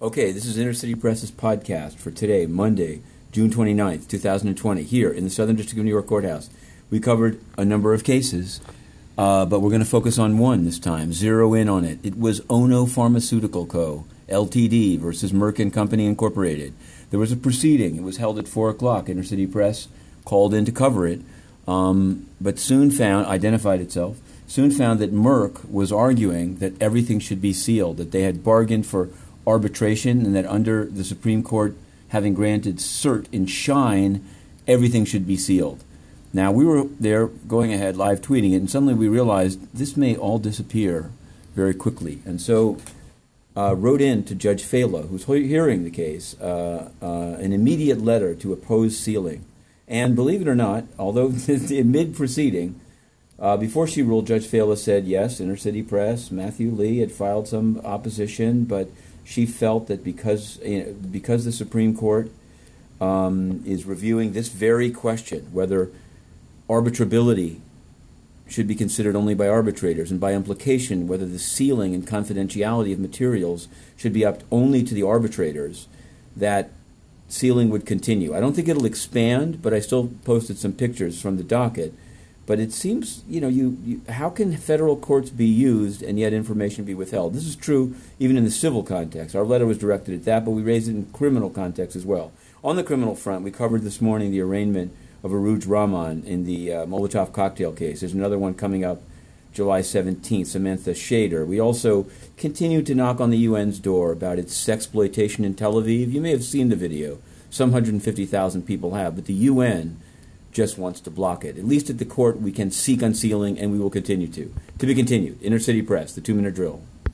Okay, this is Inner City Press's podcast for today, Monday, June 29th, 2020, here in the Southern District of New York Courthouse. We covered a number of cases, uh, but we're going to focus on one this time, zero in on it. It was Ono Pharmaceutical Co., Ltd. versus Merck and Company Incorporated. There was a proceeding. It was held at 4 o'clock. Inner City Press called in to cover it, um, but soon found, identified itself, soon found that Merck was arguing that everything should be sealed, that they had bargained for arbitration, and that under the Supreme Court having granted cert in Schein, everything should be sealed. Now, we were there going ahead, live tweeting it, and suddenly we realized this may all disappear very quickly. And so uh, wrote in to Judge Failla, who's hearing the case, uh, uh, an immediate letter to oppose sealing. And believe it or not, although in mid proceeding, uh, before she ruled, Judge Failla said yes, Inner City Press, Matthew Lee had filed some opposition, but she felt that because because the Supreme Court um, is reviewing this very question, whether arbitrability should be considered only by arbitrators, and by implication, whether the sealing and confidentiality of materials should be up only to the arbitrators, that sealing would continue. I don't think it'll expand, but I still posted some pictures from the docket. But it seems, you know, you, you, how can federal courts be used and yet information be withheld? This is true even in the civil context. Our letter was directed at that, but we raised it in criminal context as well. On the criminal front, we covered this morning the arraignment of Urooj Rahman in the uh, Molotov cocktail case. There's another one coming up July 17th, Samantha Shader. We also continue to knock on the UN's door about its sexploitation in Tel Aviv. You may have seen the video. Some 150,000 people have, but the UN just wants to block it. At least at the court, we can seek unsealing, and we will continue to. To be continued. Inner City Press, the two minute drill.